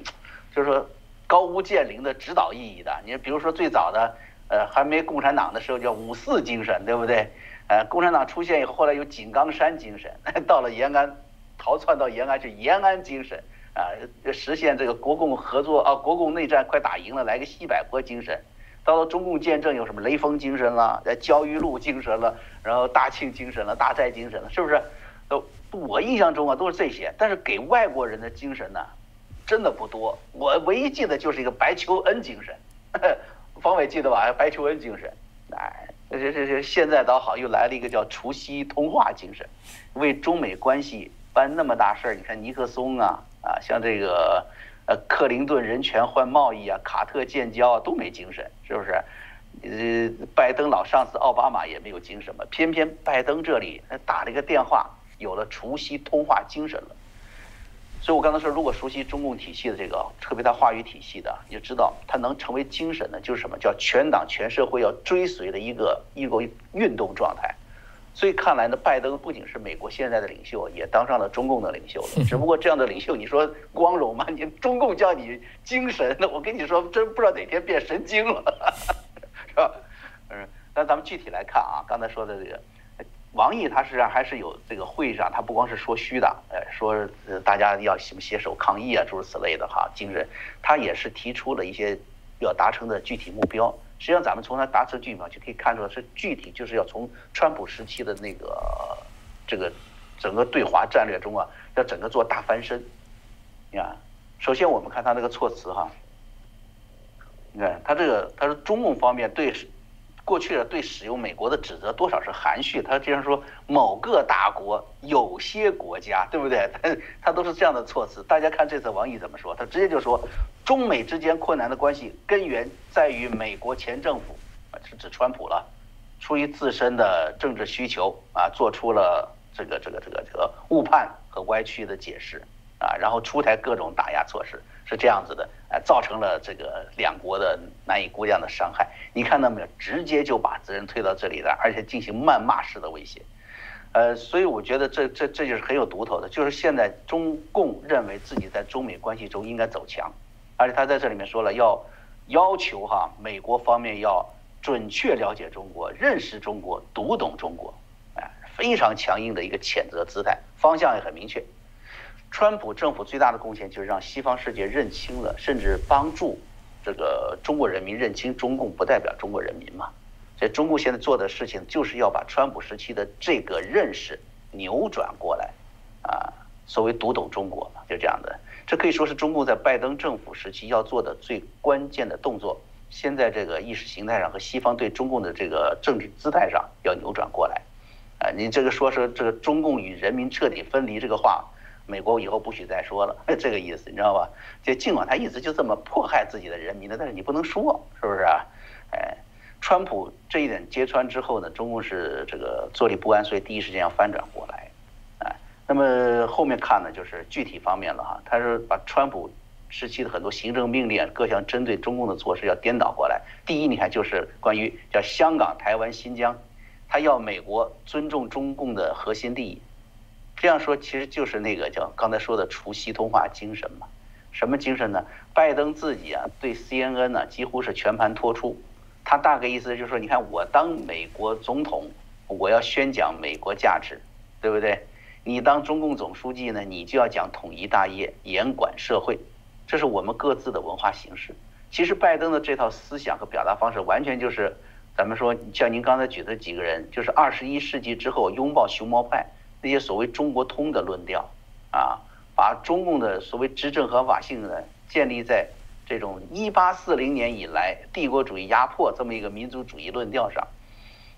就是说高屋建瓴的指导意义的。你比如说最早的呃还没共产党的时候叫五四精神，对不对？呃，共产党出现以后，后来有井冈山精神，到了延安，逃窜到延安是延安精神啊，实现这个国共合作啊，国共内战快打赢了，来个西柏坡精神。到了中共建政有什么雷锋精神了，焦裕禄精神了，然后大庆精神了，大寨精神了，是不是？都我印象中啊都是这些，但是给外国人的精神呢，真的不多。我唯一记得就是一个白求恩精神，方伟记得吧？白求恩精神，哎。这这这现在倒好，又来了一个叫除夕通话精神，为中美关系办那么大事儿。你看尼克松啊啊，像这个呃克林顿人权换贸易啊，卡特建交啊都没精神，是不是？呃，拜登老上司奥巴马也没有精神嘛，偏偏拜登这里打了一个电话，有了除夕通话精神了。所以我刚才说，如果熟悉中共体系的这个，特别他话语体系的，你就知道他能成为精神的，就是什么叫全党全社会要追随的一个一个运动状态。所以看来呢，拜登不仅是美国现在的领袖，也当上了中共的领袖了。只不过这样的领袖，你说光荣吗？你中共叫你精神，那我跟你说，真不知道哪天变神经了，是吧？嗯，那咱们具体来看啊，刚才说的这个。王毅他实际上还是有这个会议上，他不光是说虚的，呃，说大家要什么携手抗疫啊，诸如此类的哈精神，他也是提出了一些要达成的具体目标。实际上，咱们从他达成具体目标就可以看出来，是具体就是要从川普时期的那个这个整个对华战略中啊，要整个做大翻身。你看，首先我们看他那个措辞哈，你看他这个他说中共方面对。过去的对使用美国的指责多少是含蓄，他经常说某个大国、有些国家，对不对？他他都是这样的措辞。大家看这次王毅怎么说？他直接就说，中美之间困难的关系根源在于美国前政府啊，是指川普了，出于自身的政治需求啊，做出了这个这个这个这个误判和歪曲的解释啊，然后出台各种打压措施。是这样子的，呃，造成了这个两国的难以估量的伤害。你看到没有？直接就把责任推到这里来，而且进行谩骂式的威胁。呃，所以我觉得这这这就是很有独头的，就是现在中共认为自己在中美关系中应该走强，而且他在这里面说了要要求哈美国方面要准确了解中国、认识中国、读懂中国，哎，非常强硬的一个谴责姿态，方向也很明确。川普政府最大的贡献就是让西方世界认清了，甚至帮助这个中国人民认清中共不代表中国人民嘛。所以中共现在做的事情就是要把川普时期的这个认识扭转过来，啊，所谓读懂中国嘛，就这样的。这可以说是中共在拜登政府时期要做的最关键的动作。现在这个意识形态上和西方对中共的这个政治姿态上要扭转过来，啊，你这个说是这个中共与人民彻底分离这个话。美国以后不许再说了，这个意思你知道吧？就尽管他一直就这么迫害自己的人民的，但是你不能说，是不是啊？哎，川普这一点揭穿之后呢，中共是这个坐立不安，所以第一时间要翻转过来，哎，那么后面看呢，就是具体方面了哈。他是把川普时期的很多行政命令、各项针对中共的措施要颠倒过来。第一，你看就是关于叫香港、台湾、新疆，他要美国尊重中共的核心利益。这样说其实就是那个叫刚才说的除夕通话精神嘛？什么精神呢？拜登自己啊对 CNN 呢几乎是全盘托出，他大概意思就是说，你看我当美国总统，我要宣讲美国价值，对不对？你当中共总书记呢，你就要讲统一大业，严管社会，这是我们各自的文化形式。其实拜登的这套思想和表达方式，完全就是咱们说像您刚才举的几个人，就是二十一世纪之后拥抱熊猫派。那些所谓中国通的论调，啊，把中共的所谓执政合法性呢建立在这种一八四零年以来帝国主义压迫这么一个民族主义论调上，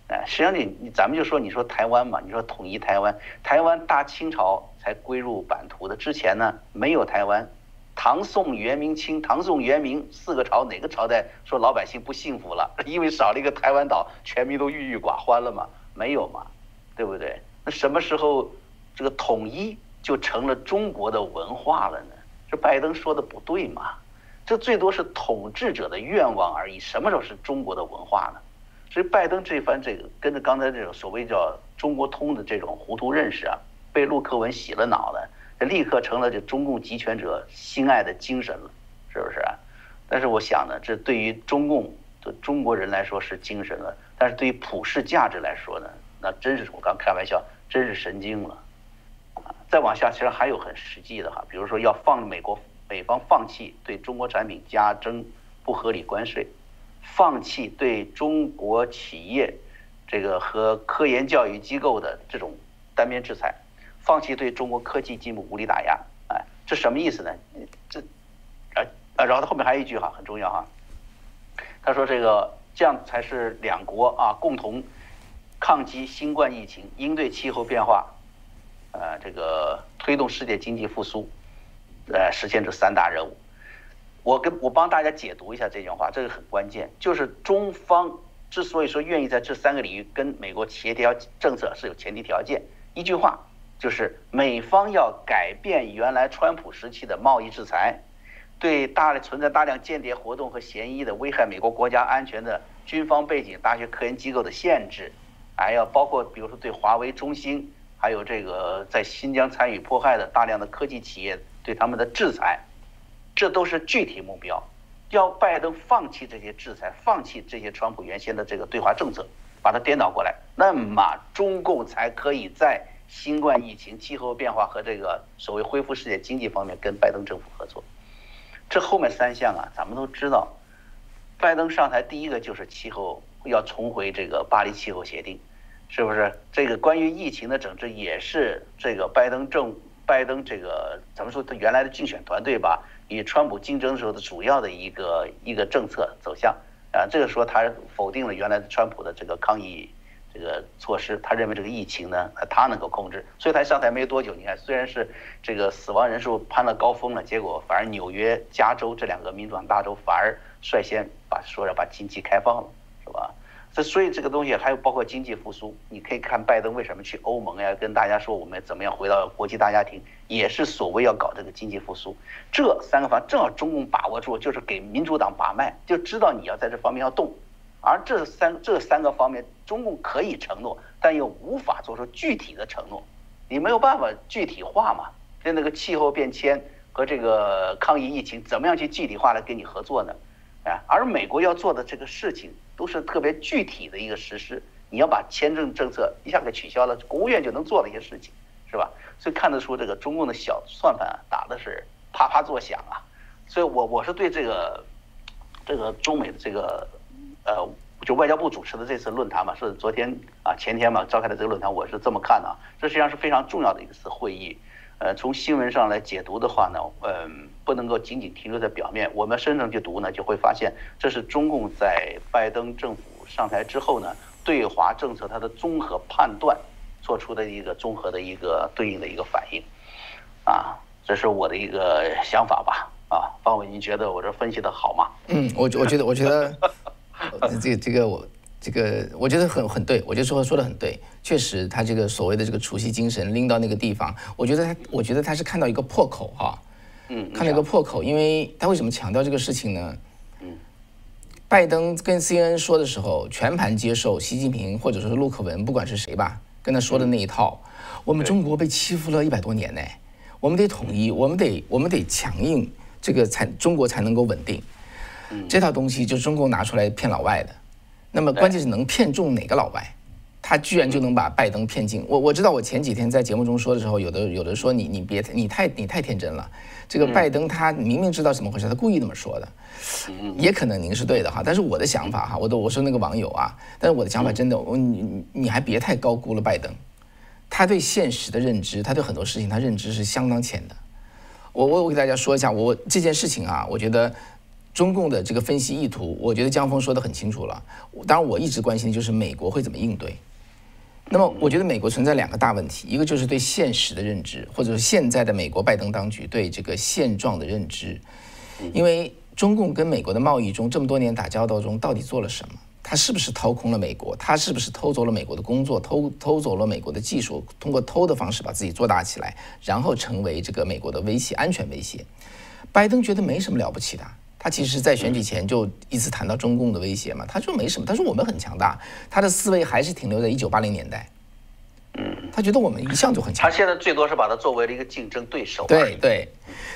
哎，实际上你你咱们就说你说台湾嘛，你说统一台湾，台湾大清朝才归入版图的，之前呢没有台湾，唐宋元明清，唐宋元明四个朝哪个朝代说老百姓不幸福了，因为少了一个台湾岛，全民都郁郁寡欢了嘛？没有嘛，对不对？那什么时候这个统一就成了中国的文化了呢？这拜登说的不对嘛？这最多是统治者的愿望而已。什么时候是中国的文化呢？所以拜登这番这个跟着刚才这种所谓叫中国通的这种糊涂认识啊，被陆克文洗了脑了，这立刻成了这中共集权者心爱的精神了，是不是？但是我想呢，这对于中共的中国人来说是精神了，但是对于普世价值来说呢，那真是我刚开玩笑，真是神经了。啊再往下，其实还有很实际的哈，比如说要放美国美方放弃对中国产品加征不合理关税，放弃对中国企业这个和科研教育机构的这种单边制裁，放弃对中国科技进步无力打压，哎，这什么意思呢？这，啊啊，然后他后面还有一句哈，很重要哈，他说这个这样才是两国啊共同抗击新冠疫情，应对气候变化。呃，这个推动世界经济复苏，呃，实现这三大任务。我跟我帮大家解读一下这句话，这个很关键。就是中方之所以说愿意在这三个领域跟美国协调政策，是有前提条件。一句话就是美方要改变原来川普时期的贸易制裁，对大量存在大量间谍活动和嫌疑的危害美国国家安全的军方背景大学科研机构的限制，还要包括比如说对华为、中兴。还有这个在新疆参与迫害的大量的科技企业对他们的制裁，这都是具体目标。要拜登放弃这些制裁，放弃这些川普原先的这个对华政策，把它颠倒过来，那么中共才可以在新冠疫情、气候变化和这个所谓恢复世界经济方面跟拜登政府合作。这后面三项啊，咱们都知道，拜登上台第一个就是气候要重回这个巴黎气候协定。是不是？这个关于疫情的整治也是这个拜登政拜登这个怎么说他原来的竞选团队吧，与川普竞争时候的主要的一个一个政策走向。啊，这个说他否定了原来的川普的这个抗疫这个措施，他认为这个疫情呢他能够控制，所以他上台没多久，你看虽然是这个死亡人数攀了高峰了，结果反而纽约、加州这两个民主党大州反而率先把说要把经济开放了，是吧？这所以这个东西还有包括经济复苏，你可以看拜登为什么去欧盟呀，跟大家说我们怎么样回到国际大家庭，也是所谓要搞这个经济复苏。这三个方正好中共把握住，就是给民主党把脉，就知道你要在这方面要动。而这三这三个方面，中共可以承诺，但又无法做出具体的承诺，你没有办法具体化嘛？就那个气候变迁和这个抗疫疫情，怎么样去具体化来跟你合作呢？啊，而美国要做的这个事情。都是特别具体的一个实施，你要把签证政策一下给取消了，国务院就能做的一些事情，是吧？所以看得出这个中共的小算盘，打的是啪啪作响啊。所以我我是对这个这个中美的这个呃，就外交部主持的这次论坛嘛，是昨天啊前天嘛召开的这个论坛，我是这么看的啊。这实际上是非常重要的一次会议。呃，从新闻上来解读的话呢，嗯，不能够仅仅停留在表面。我们深层去读呢，就会发现这是中共在拜登政府上台之后呢，对华政策它的综合判断做出的一个综合的一个对应的一个反应。啊，这是我的一个想法吧。啊，方伟，你觉得我这分析的好吗？嗯，我我觉得，我觉得，这这个我。这个我觉得很很对，我觉得说说的很对，确实他这个所谓的这个除夕精神拎到那个地方，我觉得他我觉得他是看到一个破口哈，嗯，看了一个破口，因为他为什么强调这个事情呢？嗯，拜登跟 CNN 说的时候，全盘接受习近平或者说是陆克文，不管是谁吧，跟他说的那一套，我们中国被欺负了一百多年呢，我们得统一，我们得我们得强硬，这个才中国才能够稳定，这套东西就中共拿出来骗老外的。那么关键是能骗中哪个老外，他居然就能把拜登骗进。我我知道，我前几天在节目中说的时候，有的有的说你你别你太你太天真了。这个拜登他明明知道怎么回事，他故意那么说的，也可能您是对的哈。但是我的想法哈，我都我说那个网友啊，但是我的想法真的，我你你还别太高估了拜登，他对现实的认知，他对很多事情他认知是相当浅的。我我我给大家说一下，我这件事情啊，我觉得。中共的这个分析意图，我觉得江峰说的很清楚了。当然，我一直关心的就是美国会怎么应对。那么，我觉得美国存在两个大问题，一个就是对现实的认知，或者是现在的美国拜登当局对这个现状的认知。因为中共跟美国的贸易中这么多年打交道中，到底做了什么？他是不是掏空了美国？他是不是偷走了美国的工作，偷偷走了美国的技术，通过偷的方式把自己做大起来，然后成为这个美国的威胁、安全威胁？拜登觉得没什么了不起的，他其实在选举前就一直谈到中共的威胁嘛，他说没什么，他说我们很强大，他的思维还是停留在一九八零年代。嗯，他觉得我们一向就很强。他现在最多是把它作为了一个竞争对手。对对，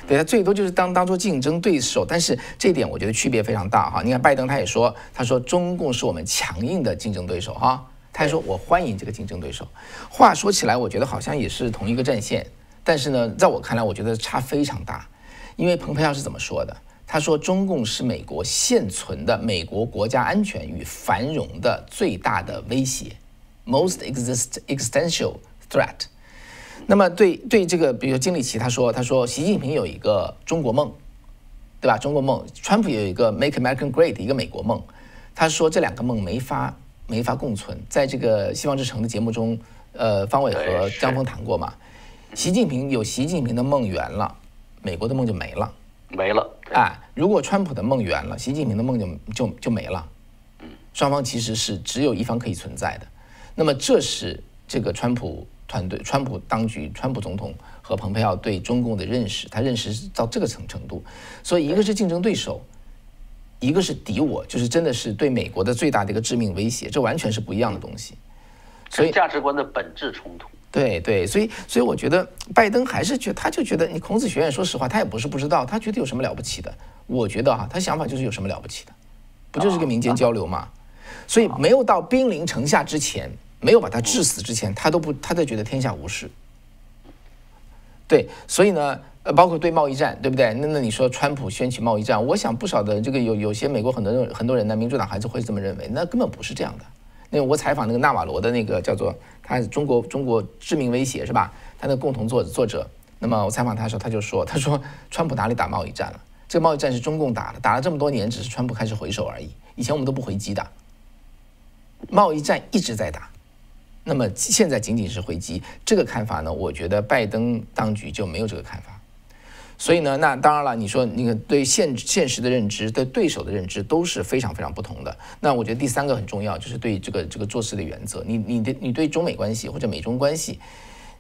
对他最多就是当当做竞争对手。但是这一点我觉得区别非常大哈。你看拜登他也说，他说中共是我们强硬的竞争对手哈。他还说我欢迎这个竞争对手。话说起来，我觉得好像也是同一个战线，但是呢，在我看来，我觉得差非常大。因为蓬佩奥是怎么说的？他说中共是美国现存的美国国家安全与繁荣的最大的威胁。Most exist existential threat。那么对对这个，比如金立奇他说，他说习近平有一个中国梦，对吧？中国梦，川普有一个 Make America Great 一个美国梦。他说这两个梦没法没法共存。在这个希望之城的节目中，呃，方伟和江峰谈过嘛？习近平有习近平的梦圆了，美国的梦就没了，没了。哎，如果川普的梦圆了，习近平的梦就就就没了。双方其实是只有一方可以存在的。那么这是这个川普团队、川普当局、川普总统和蓬佩奥对中共的认识，他认识到这个程程度，所以一个是竞争对手，一个是敌我，就是真的是对美国的最大的一个致命威胁，这完全是不一样的东西。所以价值观的本质冲突。对对，所以所以我觉得拜登还是觉，他就觉得你孔子学院，说实话，他也不是不知道，他觉得有什么了不起的？我觉得哈，他想法就是有什么了不起的？不就是个民间交流吗？所以没有到兵临城下之前。没有把他致死之前，他都不，他都觉得天下无事。对，所以呢，呃，包括对贸易战，对不对？那那你说川普掀起贸易战，我想不少的这个有有些美国很多人很多人呢，民主党还是会这么认为，那根本不是这样的。那我采访那个纳瓦罗的那个叫做他中国中国致命威胁是吧？他的共同作作者，那么我采访他的时候，他就说，他说川普哪里打贸易战了？这个贸易战是中共打的，打了这么多年，只是川普开始回手而已。以前我们都不回击的，贸易战一直在打。那么现在仅仅是回击，这个看法呢？我觉得拜登当局就没有这个看法。所以呢，那当然了，你说那个对现现实的认知、对对手的认知都是非常非常不同的。那我觉得第三个很重要，就是对这个这个做事的原则。你你的你对中美关系或者美中关系，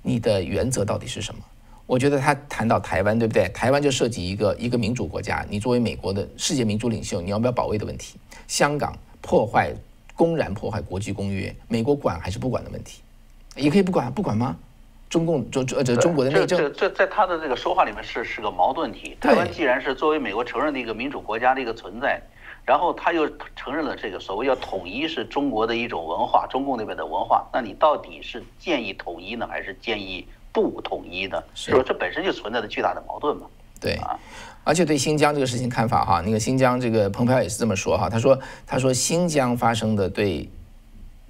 你的原则到底是什么？我觉得他谈到台湾，对不对？台湾就涉及一个一个民主国家，你作为美国的世界民主领袖，你要不要保卫的问题？香港破坏。公然破坏国际公约，美国管还是不管的问题，也可以不管，不管吗？中共中这这中国的内政，这这在他的这个说话里面是是个矛盾体。台湾既然是作为美国承认的一个民主国家的一个存在，然后他又承认了这个所谓要统一是中国的一种文化，中共那边的文化，那你到底是建议统一呢，还是建议不统一呢？是说这本身就存在着巨大的矛盾嘛？对啊。而且对新疆这个事情看法哈，那个新疆这个蓬佩奥也是这么说哈，他说他说新疆发生的对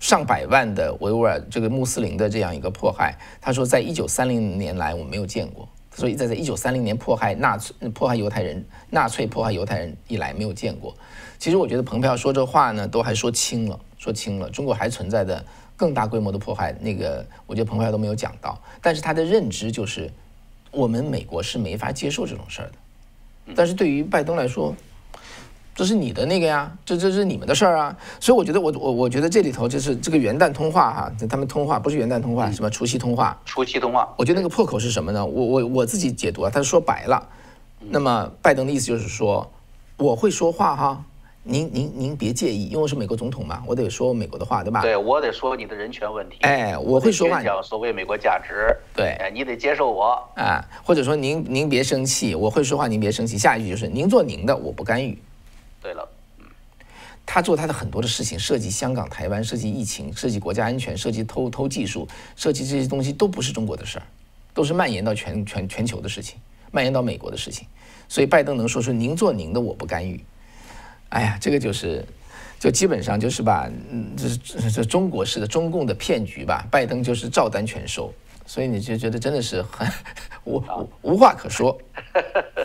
上百万的维吾尔这个穆斯林的这样一个迫害，他说在一九三零年来我没有见过，所以在在一九三零年迫害纳粹迫害犹太人纳粹迫害犹太人以来没有见过。其实我觉得蓬佩奥说这话呢都还说轻了，说轻了，中国还存在的更大规模的迫害，那个我觉得蓬佩奥都没有讲到，但是他的认知就是我们美国是没法接受这种事儿的。但是对于拜登来说，这是你的那个呀，这这是你们的事儿啊，所以我觉得我我我觉得这里头就是这个元旦通话哈，他们通话不是元旦通话，什么除夕通话？除夕通话。我觉得那个破口是什么呢？我我我自己解读啊，他说白了，那么拜登的意思就是说，我会说话哈。您您您别介意，因为我是美国总统嘛，我得说美国的话，对吧？对，我得说你的人权问题。哎，我会说话。讲所谓美国价值。对，哎，你得接受我。啊，或者说您您别生气，我会说话，您别生气。下一句就是您做您的，我不干预。对了，嗯，他做他的很多的事情，涉及香港、台湾，涉及疫情，涉及国家安全，涉及偷偷技术，涉及这些东西都不是中国的事儿，都是蔓延到全全全球的事情，蔓延到美国的事情。所以拜登能说出您做您的，我不干预。哎呀，这个就是，就基本上就是把，嗯，这是这中国式的中共的骗局吧？拜登就是照单全收，所以你就觉得真的是很无无话可说。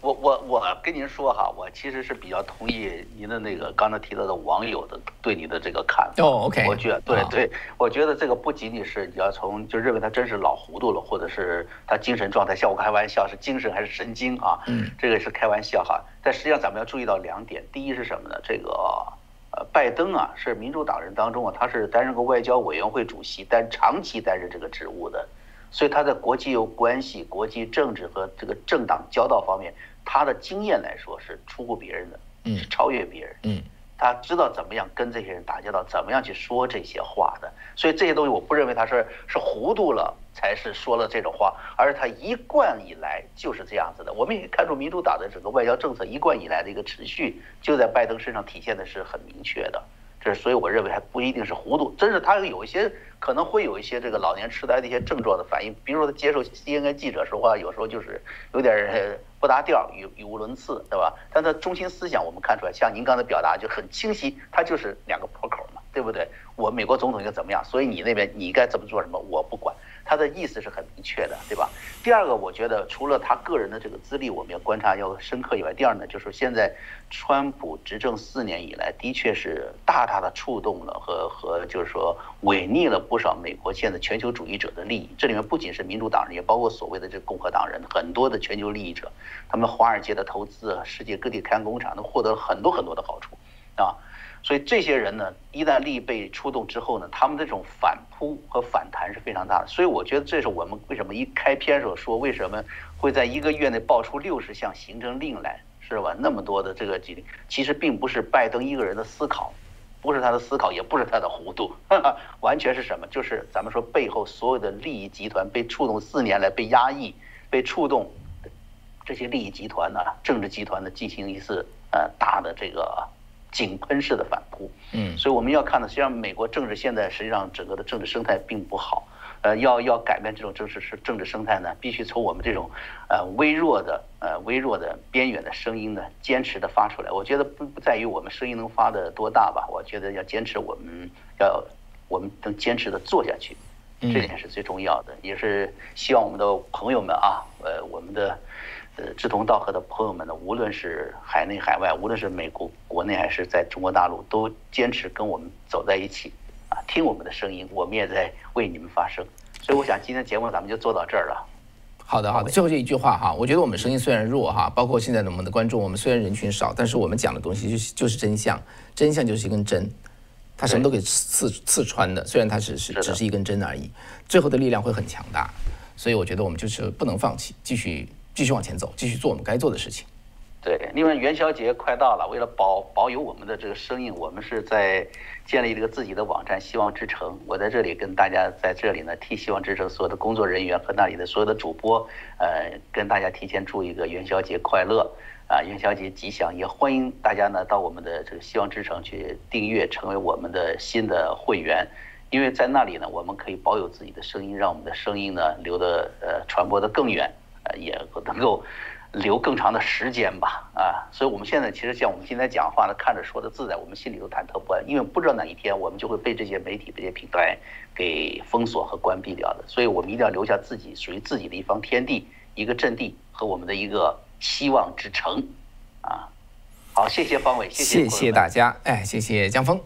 我我我跟您说哈，我其实是比较同意您的那个刚才提到的网友的对你的这个看法。哦，OK，我觉得对对，我觉得这个不仅仅是你要从就认为他真是老糊涂了，或者是他精神状态，像我开玩笑是精神还是神经啊？嗯，这个是开玩笑哈。但实际上咱们要注意到两点，第一是什么呢？这个呃，拜登啊是民主党人当中啊，他是担任过外交委员会主席，但长期担任这个职务的，所以他在国际有关系、国际政治和这个政党交道方面，他的经验来说是出乎别人的，嗯，是超越别人，嗯。他知道怎么样跟这些人打交道，怎么样去说这些话的，所以这些东西我不认为他是是糊涂了才是说了这种话，而是他一贯以来就是这样子的。我们也看出民主党的整个外交政策一贯以来的一个持续，就在拜登身上体现的是很明确的。这所以我认为还不一定是糊涂，真是他有一些可能会有一些这个老年痴呆的一些症状的反应，比如说他接受 CNN 记者说话，有时候就是有点不搭调，语语无伦次，对吧？但他中心思想我们看出来，像您刚才表达就很清晰，他就是两个破口嘛，对不对？我美国总统应该怎么样，所以你那边你该怎么做什么，我不管。他的意思是很明确的，对吧？第二个，我觉得除了他个人的这个资历，我们要观察要深刻以外，第二呢，就是现在川普执政四年以来，的确是大大的触动了和和就是说违逆了不少美国现在全球主义者的利益。这里面不仅是民主党人，也包括所谓的这共和党人，很多的全球利益者，他们华尔街的投资，世界各地开工厂，都获得了很多很多的好处，啊。所以这些人呢，一旦利益被触动之后呢，他们这种反扑和反弹是非常大的。所以我觉得这是我们为什么一开篇时候说为什么会在一个月内爆出六十项行政令来，是吧？那么多的这个禁令，其实并不是拜登一个人的思考，不是他的思考，也不是他的糊涂，完全是什么？就是咱们说背后所有的利益集团被触动四年来被压抑、被触动，这些利益集团呢、政治集团呢进行一次呃大的这个。井喷式的反扑，嗯，所以我们要看的，实际上美国政治现在实际上整个的政治生态并不好，呃，要要改变这种政治是政治生态呢，必须从我们这种呃微弱的呃微弱的边缘的声音呢，坚持的发出来。我觉得不不在于我们声音能发的多大吧，我觉得要坚持，我们要我们能坚持的做下去，这点是最重要的，也是希望我们的朋友们啊，呃，我们的。呃，志同道合的朋友们呢，无论是海内海外，无论是美国国内还是在中国大陆，都坚持跟我们走在一起，啊，听我们的声音，我们也在为你们发声。所以，我想今天节目咱们就做到这儿了。好的，好的。最后这一句话哈，我觉得我们声音虽然弱哈，包括现在的我们的观众，我们虽然人群少，但是我们讲的东西就是就是真相，真相就是一根针，它什么都可以刺刺穿的。虽然它只是只是一根针而已，最后的力量会很强大。所以，我觉得我们就是不能放弃，继续。继续往前走，继续做我们该做的事情。对，另外元宵节快到了，为了保保有我们的这个声音，我们是在建立这个自己的网站“希望之城”。我在这里跟大家在这里呢，替“希望之城”所有的工作人员和那里的所有的主播，呃，跟大家提前祝一个元宵节快乐啊，元宵节吉祥！也欢迎大家呢到我们的这个“希望之城”去订阅，成为我们的新的会员，因为在那里呢，我们可以保有自己的声音，让我们的声音呢留的呃传播的更远。也能够留更长的时间吧，啊，所以我们现在其实像我们今天讲话呢，看着说的自在，我们心里都忐忑不安，因为不知道哪一天我们就会被这些媒体、这些平台给封锁和关闭掉的，所以我们一定要留下自己属于自己的一方天地、一个阵地和我们的一个希望之城，啊，好，谢谢方伟，谢谢谢大家，哎，谢谢江峰。